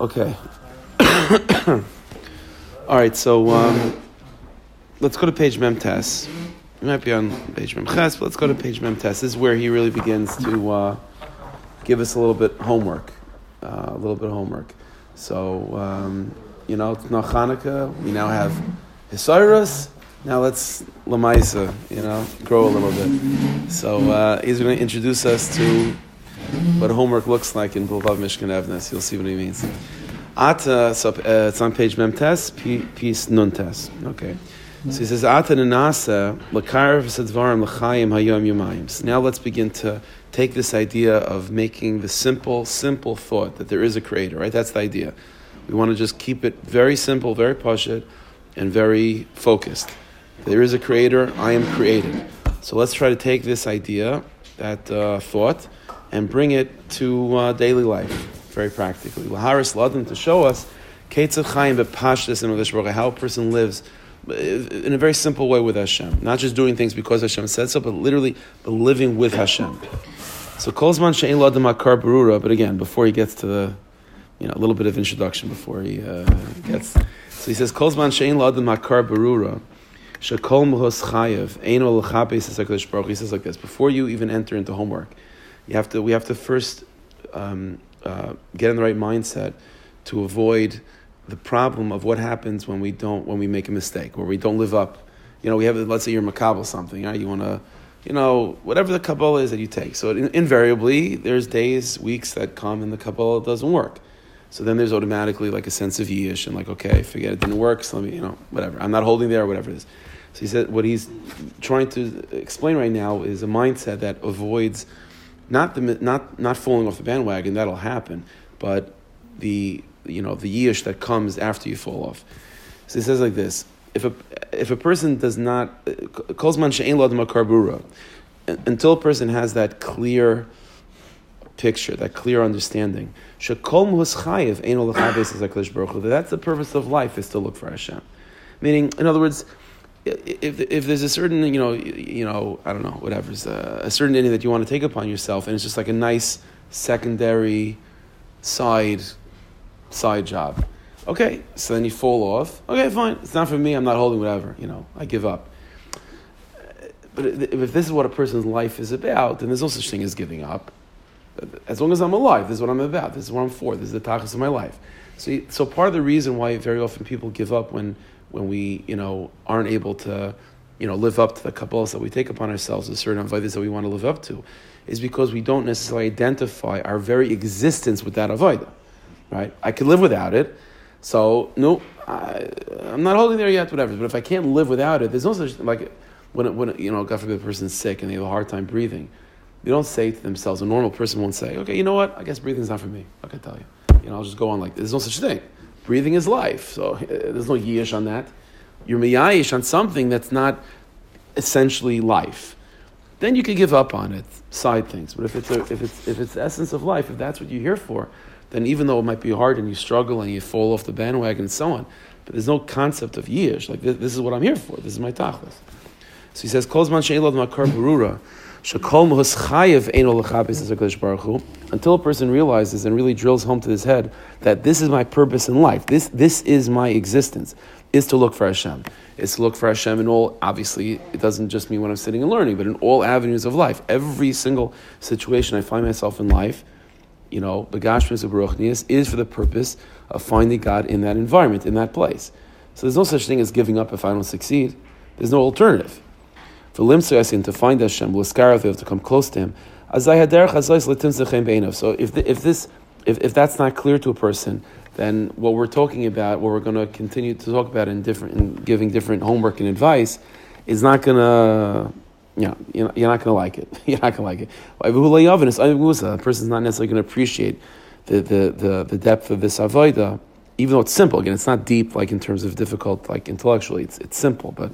Okay. All right, so um, let's go to page Memtes. You might be on page Memches, but let's go to page Memtes. This is where he really begins to uh, give us a little bit homework, uh, a little bit of homework. So, um, you know, it's now Hanukkah. We now have Hisairus. Now let's Lamaisa, you know, grow a little bit. So uh, he's going to introduce us to what homework looks like in Bilvavi Mishkan Evneh. You'll see what he means. Ata, so, uh, it's on page Memtes, piece Nuntes. Okay. So he says, Ata Nanasa, Lakar V'Sadvarim L'chaim Hayom Yumayim. So now let's begin to take this idea of making the simple, simple thought that there is a creator, right? That's the idea. We want to just keep it very simple, very poshut, and very focused. There is a creator, I am created. So let's try to take this idea, that uh, thought, and bring it to uh, daily life very practically. Laharis Ladim to show us Ketzah Chaim Bepashtis and how a person lives in a very simple way with Hashem. Not just doing things because Hashem said so, but literally living with Hashem. So Kolzman Shein Ladim Akar Barura, but again, before he gets to the you know, a little bit of introduction before he uh, gets. So he says, Kolzman Shein Ladim Akar Barura. Shakol Muhos Chayev, Eino L'Chapes He says like this: Before you even enter into homework, you have to. We have to first um, uh, get in the right mindset to avoid the problem of what happens when we don't when we make a mistake or we don't live up. You know, we have let's say you're makabel something, right? You want to, you know, whatever the kabbalah is that you take. So invariably, there's days, weeks that come and the kabbalah doesn't work. So then there's automatically like a sense of yish and like, okay, forget it didn't work. So let me, you know, whatever. I'm not holding there, whatever it is. So he said what he's trying to explain right now is a mindset that avoids not the not not falling off the bandwagon that'll happen, but the you know the yish that comes after you fall off. So he says like this: if a if a person does not calls man she'ein karbura, until a person has that clear picture, that clear understanding, that that's the purpose of life is to look for Hashem. Meaning, in other words, if, if there's a certain you know you know I don't know whatever a, uh, a certain idea that you want to take upon yourself and it's just like a nice secondary side side job. Okay so then you fall off. Okay fine it's not for me I'm not holding whatever you know I give up. But if this is what a person's life is about then there's no such thing as giving up. As long as I'm alive this is what I'm about this is what I'm for this is the tachlis of my life. So so part of the reason why very often people give up when when we, you know, aren't able to, you know, live up to the kabbalas that we take upon ourselves, the certain avodas that we want to live up to, is because we don't necessarily identify our very existence with that avodah, right? I could live without it, so no, I, am not holding there yet, whatever. But if I can't live without it, there's no such like when when you know, God forbid, a person's sick and they have a hard time breathing. They don't say to themselves, a normal person won't say, okay, you know what? I guess breathing's not for me. I can tell you. You know, I'll just go on like this. There's no such thing. Breathing is life, so uh, there's no yish on that. You're miyayish on something that's not essentially life. Then you can give up on it, side things. But if it's, a, if, it's, if it's the essence of life, if that's what you're here for, then even though it might be hard and you struggle and you fall off the bandwagon and so on, but there's no concept of yish. Like, this, this is what I'm here for. This is my tachlis. So he says, she'elad makar. Until a person realizes and really drills home to his head that this is my purpose in life, this, this is my existence, is to look for Hashem. It's to look for Hashem in all, obviously, it doesn't just mean when I'm sitting and learning, but in all avenues of life. Every single situation I find myself in life, you know, the Gashmis of is for the purpose of finding God in that environment, in that place. So there's no such thing as giving up if I don't succeed. There's no alternative for limtzu to find Hashem, l'skarav, have to come close to Him. So if, the, if this if, if that's not clear to a person, then what we're talking about, what we're going to continue to talk about in different, in giving different homework and advice, is not going to, you know, you're not, you're not going to like it. you're not going to like it. A person's not necessarily going to appreciate the, the, the, the depth of this avodah, even though it's simple. Again, it's not deep, like in terms of difficult, like intellectually. It's, it's simple, but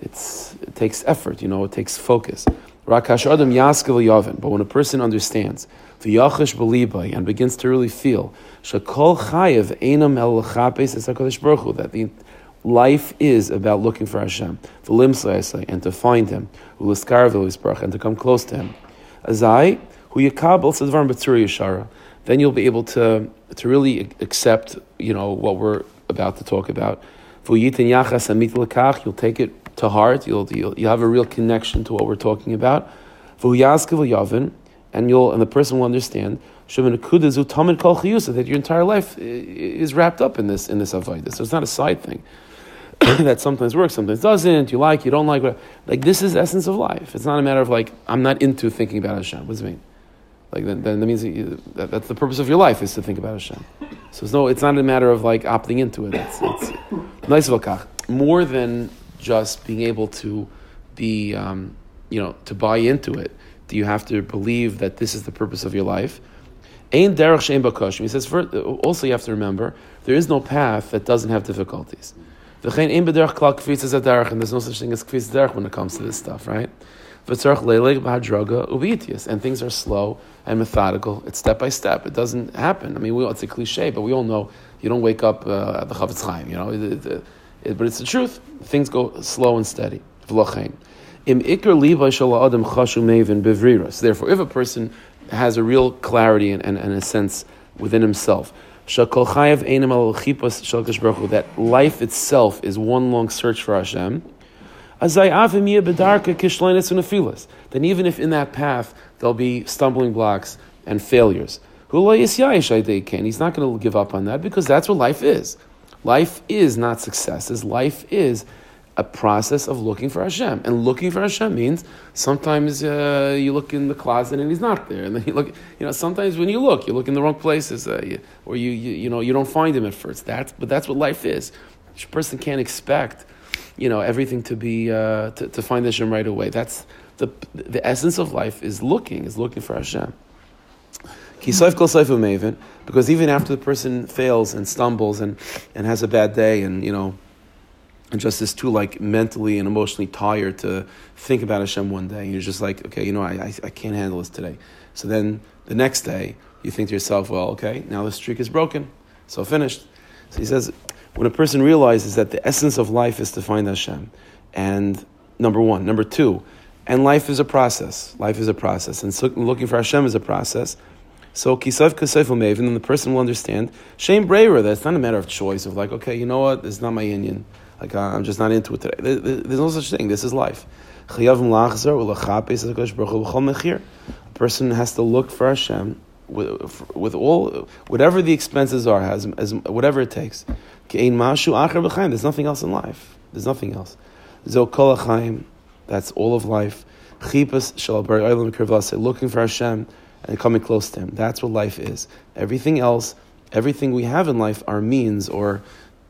it's, it takes effort, you know, it takes focus. But when a person understands, and begins to really feel, that the life is about looking for Hashem, and to find Him, and to come close to Him. Then you'll be able to to really accept, you know, what we're about to talk about. You'll take it to heart. You'll, you'll, you'll have a real connection to what we're talking about. And you'll and the person will understand that your entire life is wrapped up in this in this avodah. So it's not a side thing that sometimes works, sometimes doesn't. You like, you don't like. Like this is essence of life. It's not a matter of like I'm not into thinking about Hashem. What does it mean? Like then, then that means that you, that, that's the purpose of your life is to think about Hashem. So it's no, it's not a matter of like opting into it. It's, it's nice more than just being able to be, um, you know, to buy into it. Do you have to believe that this is the purpose of your life? He says. Also, you have to remember there is no path that doesn't have difficulties. And there's no such thing as kfis derech when it comes to this stuff, right? And things are slow and methodical. It's step by step. It doesn't happen. I mean, we, it's a cliche, but we all know you don't wake up uh, at the Chafetz Chaim, you know. But it's the truth. Things go slow and steady. Therefore, if a person has a real clarity and, and, and a sense within himself, that life itself is one long search for Hashem, then even if in that path there'll be stumbling blocks and failures, he's not going to give up on that because that's what life is. Life is not successes. Life is a process of looking for Hashem. And looking for Hashem means sometimes uh, you look in the closet and He's not there, and then you look. You know, sometimes when you look, you look in the wrong places, uh, you, or you, you you know you don't find Him at first. That's but that's what life is. Each person can't expect you know, everything to be uh, to, to find Hashem right away. That's the the essence of life is looking, is looking for Hashem. Because even after the person fails and stumbles and, and has a bad day and you know and just is too like mentally and emotionally tired to think about Hashem one day, you're just like, okay, you know, I, I, I can't handle this today. So then the next day you think to yourself, well, okay, now the streak is broken, so finished. So he says, when a person realizes that the essence of life is to find Hashem, and number one, number two, and life is a process. Life is a process, and so looking for Hashem is a process. So kisav kasef umev, and then the person will understand shame braver. That's not a matter of choice of like, okay, you know what, it's not my Indian. Like I'm just not into it today. There's no such thing. This is life. A person has to look for Hashem with, with all whatever the expenses are, as, as whatever it takes. There's nothing else in life. There's nothing else. That's all of life. Looking for Hashem and coming close to Him. That's what life is. Everything else, everything we have in life are means or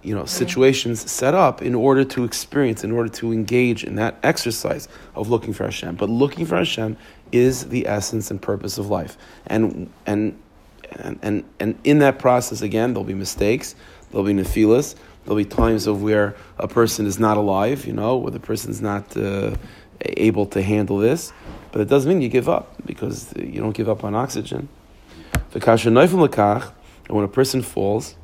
you know situations set up in order to experience, in order to engage in that exercise of looking for Hashem. But looking for Hashem is the essence and purpose of life. And and and and, and in that process again, there'll be mistakes, there'll be nephilas, there'll be times of where a person is not alive, you know, where the person's not uh, able to handle this. But it doesn't mean you give up because you don't give up on oxygen. And when a person falls,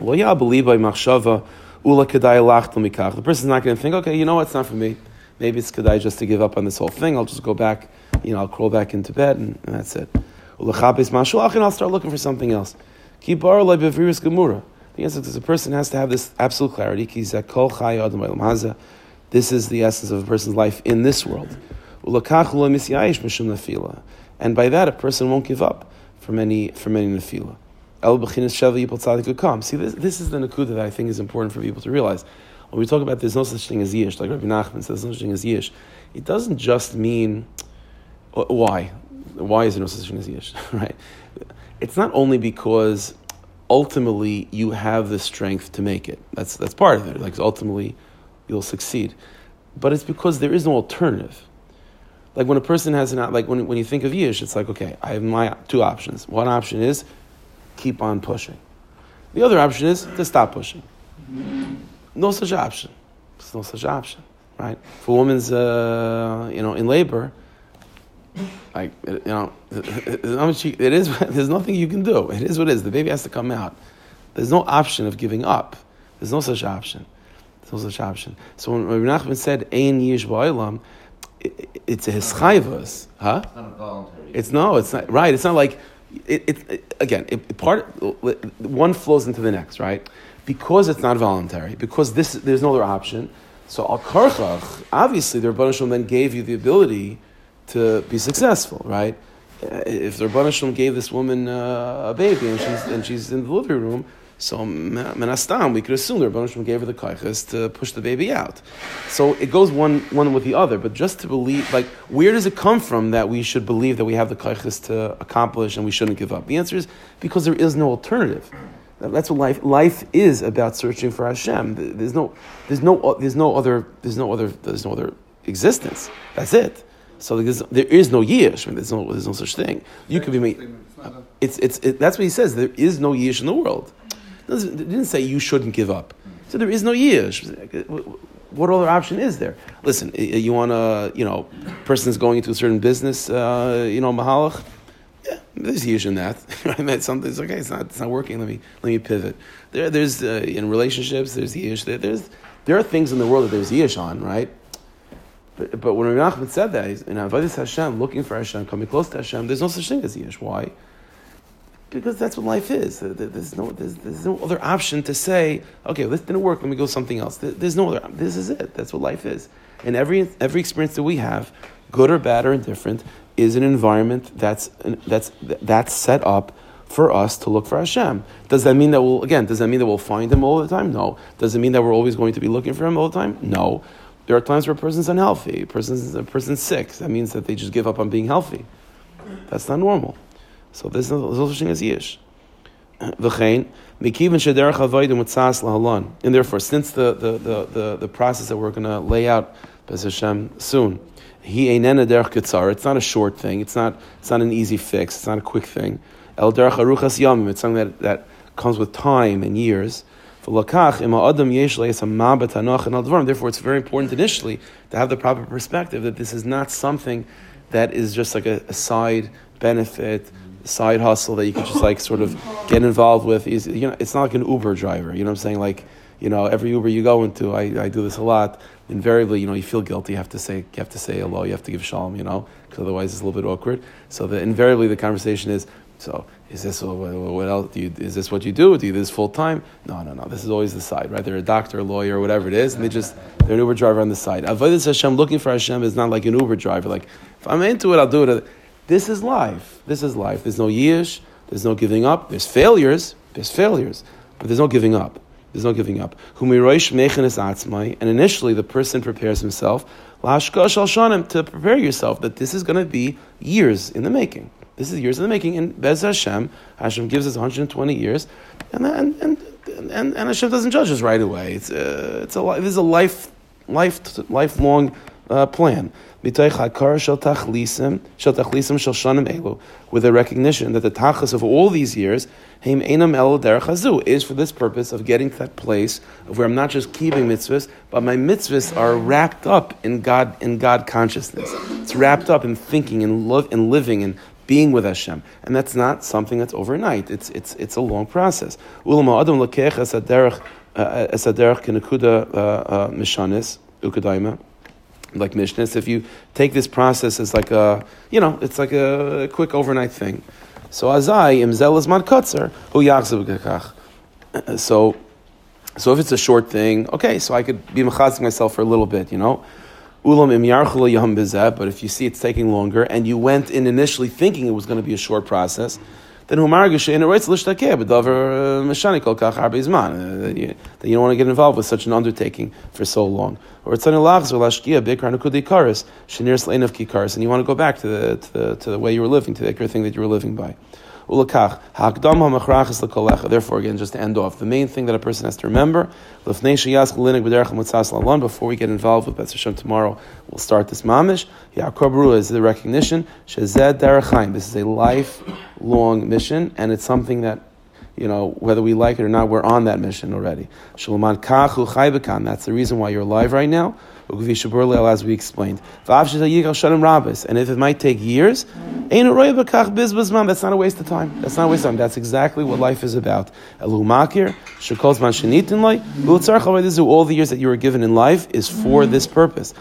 well, yeah, I believe by machshava, ula kedai The person's not going to think, okay, you know what, it's not for me. Maybe it's kedai just to give up on this whole thing. I'll just go back, you know, I'll crawl back into bed and, and that's it. Ula and I'll start looking for something else. Beviris gemura. The answer is a person has to have this absolute clarity. This is the essence of a person's life in this world. And by that, a person won't give up from any from any nefila. See, this, this is the nakuda that I think is important for people to realize. When we talk about there's no such thing as yish, like Rabbi Nachman says, there's no such thing as yish, it doesn't just mean uh, why. Why is there no such thing as yish? right? It's not only because ultimately you have the strength to make it. That's that's part of it. Like ultimately you'll succeed. But it's because there is no alternative. Like when a person has an like when when you think of yish, it's like okay, I have my two options. One option is keep on pushing. The other option is to stop pushing. No such option. There's no such option, right? For women's, uh, you know in labor, like you know, it is. There's nothing you can do. It is what it is. The baby has to come out. There's no option of giving up. There's no such option. There's no such option. So when Rabbi Nachman said "Ein yish ba'ilam," it's a hischayvus, huh? It's not voluntary. It's no. It's not right. It's not like it, it, it again, it, part one flows into the next, right? Because it's not voluntary, because this there's no other option. So al karchach, obviously, the Rebbeinu Shalom then gave you the ability to be successful, right? If the Rebbeinu Shalom gave this woman uh, a baby and she's and she's in the living room, so menastam, we could assume the Rebbeinu gave her the kaiches to push the baby out. So it goes one one with the other. But just to believe, like, where does it come from that we should believe that we have the kaiches to accomplish and we shouldn't give up? The answer is because there is no alternative. That's what life life is about searching for Hashem. There's no there's no there's no other there's no other there's no other existence. That's it. So there is no yish. I mean, there's no there's no such thing. You could be made. It's it's it, that's what he says. There is no yish in the world. It didn't say you shouldn't give up. So there is no yish. What other option is there? Listen, you want to, you know, person is going into a certain business, uh, you know, mahalach. Yeah, there's yish in that. Right? Something's okay. It's not. It's not working. Let me let me pivot. There, there's uh, in relationships. There's yish. There, there's there are things in the world that there's yish on, right? But, but when Rabbi Nachman said that, he's in Avodas Hashem, looking for Hashem, coming close to Hashem, there's no such thing as yish. Why? Because that's what life is. There's no, there's, there's no other option to say, okay, this didn't work, let me go something else. There's no other, this is it. That's what life is. And every, every experience that we have, good or bad or indifferent, is an environment that's, that's, that's set up for us to look for Hashem. Does that mean that we'll, again, does that mean that we'll find Him all the time? No. Does it mean that we're always going to be looking for Him all the time? No. There are times where a person's unhealthy, a person's, a person's sick. That means that they just give up on being healthy. That's not normal. So there's no such thing as yish. V'chein, mikivin shederach avodim mitzas lahalon. And therefore, since the, the, the, the, the process that we're going to lay out, Hashem, soon, he einena derech ketzar. It's not a short thing. It's not, it's not an easy fix. It's not a quick thing. El derech aruchas. It's something that, that comes with time and years. Therefore, it's very important initially to have the proper perspective that this is not something that is just like a, a side benefit side hustle that you could just like sort of get involved with. Is you know, it's not like an Uber driver. You know what I'm saying? Like, you know, every Uber you go into, I, I do this a lot. Invariably, you know, you feel guilty. You have to say you have to say hello. You have to give shalom. You know, because otherwise it's a little bit awkward. So the, invariably the conversation is. So is this what, else? You, is this what you do? Do you do this full time? No, no, no. This is always the side, right? They're a doctor, a lawyer, whatever it is, and they just they're an Uber driver on the side. Avodas Hashem, looking for Hashem is not like an Uber driver. Like if I'm into it, I'll do it. This is life. This is life. There's no yish. There's no giving up. There's failures. There's failures. But there's no giving up. There's no giving up. And initially, the person prepares himself to prepare yourself that this is going to be years in the making. This is years in the making. And Bez Hashem, Hashem gives us 120 years, and and and and, and Hashem doesn't judge us right away. It's a, it's a this is a life life lifelong uh, plan with a recognition that the tachlis of all these years is for this purpose of getting to that place of where I'm not just keeping mitzvahs, but my mitzvahs are wrapped up in God in God consciousness. It's wrapped up in thinking and love and living and being with Hashem, and that's not something that's overnight. It's it's it's a long process. Like Mishnah. If you take this process as like a, you know, it's like a quick overnight thing. So azai imzel is man kutzer hu So, so if it's a short thing, okay, so I could be mechazing myself for a little bit, you know. Ulam im yam but if you see it's taking longer and you went in initially thinking it was going to be a short process, then who humargish in a writes lishtakeh b'davar uh, meshani kol kach arbe zman. Uh, that you don't want to get involved with such an undertaking for so long. Or it's lachz or lashkia bikar nekudi karis shenir slain of kikaris, and you want to go back to the, to the to the way you were living, to the thing that you were living by. Therefore, again, just to end off, the main thing that a person has to remember, before we get involved with Beth Hashem tomorrow, we'll start this mamish. Yaakov is the recognition. This is a lifelong mission, and it's something that you know, whether we like it or not, we're on that mission already. That's the reason why you're alive right now. As we explained. And if it might take years, that's not a waste of time. That's not a waste of time. That's exactly what life is about. This is all the years that you were given in life is for this purpose.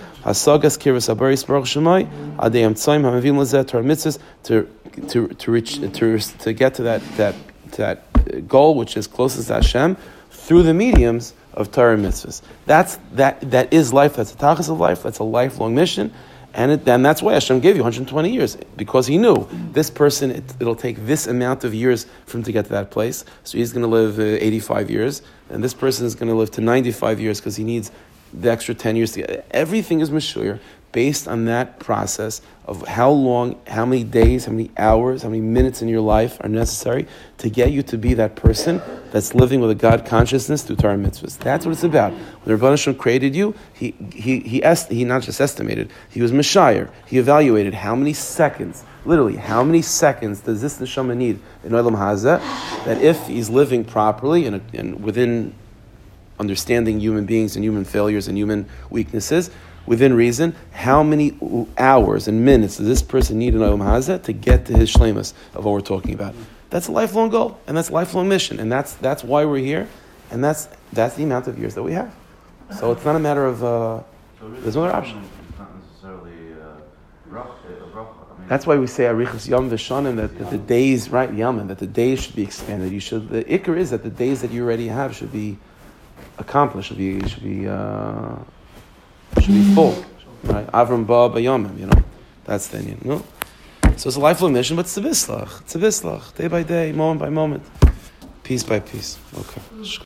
To to to reach to to get to that that that goal which is closest to Hashem through the mediums of Torah mitzvahs. That's that that is life. That's a tachlis of life. That's a lifelong mission. And, and that's why Hashem gave you 120 years, because He knew this person, it, will take this amount of years for him to get to that place. So he's going to live uh, 85 years, and this person is going to live to 95 years because he needs the extra 10 years to get. Everything is Mashur based on that process of how long, how many days, how many hours, how many minutes in your life are necessary to get you to be that person that's living with a God consciousness through Torah mitzvahs. That's what it's about. When Rabban Hashem created you, he, he, he, est- he not just estimated, he was Messiah. He evaluated how many seconds, literally, how many seconds does this neshama need in Olam Hazeh that if he's living properly and, and within understanding human beings and human failures and human weaknesses, within reason, how many hours and minutes does this person need in Olam Hazeh to get to his shlemus of what we're talking about? That's a lifelong goal, and that's a lifelong mission, and that's, that's why we're here, and that's, that's the amount of years that we have. So it's not a matter of, uh, there's no other option. That's why we say Arichas Yom Vishanim that, that the days, right, Yom, that the days should be expanded. You should. The ikr is that the days that you already have should be accomplished. Should be should be uh, should be full. Right? Avram ba bayomim, you know. That's the Indian. No? So it's a lifelong mission, but it's a bislach. It's a bislach. Day by day, moment by moment. Piece by piece. Okay.